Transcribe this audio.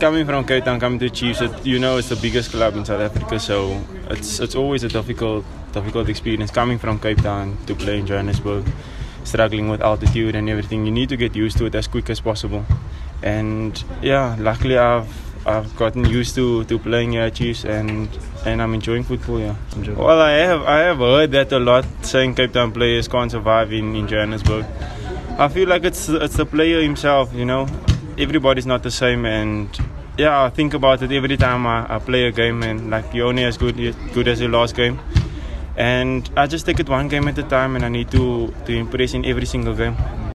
Coming from Cape Town, coming to Chiefs, it, you know it's the biggest club in South Africa, so it's it's always a difficult difficult experience coming from Cape Town to play in Johannesburg, struggling with altitude and everything. You need to get used to it as quick as possible, and yeah, luckily I've I've gotten used to, to playing here at Chiefs and and I'm enjoying football. Yeah. Well, I have I have heard that a lot, saying Cape Town players can't survive in, in Johannesburg. I feel like it's it's the player himself. You know, everybody's not the same, and yeah, I think about it every time I, I play a game, and like you're only as good good as your last game. And I just take it one game at a time, and I need to to impress in every single game.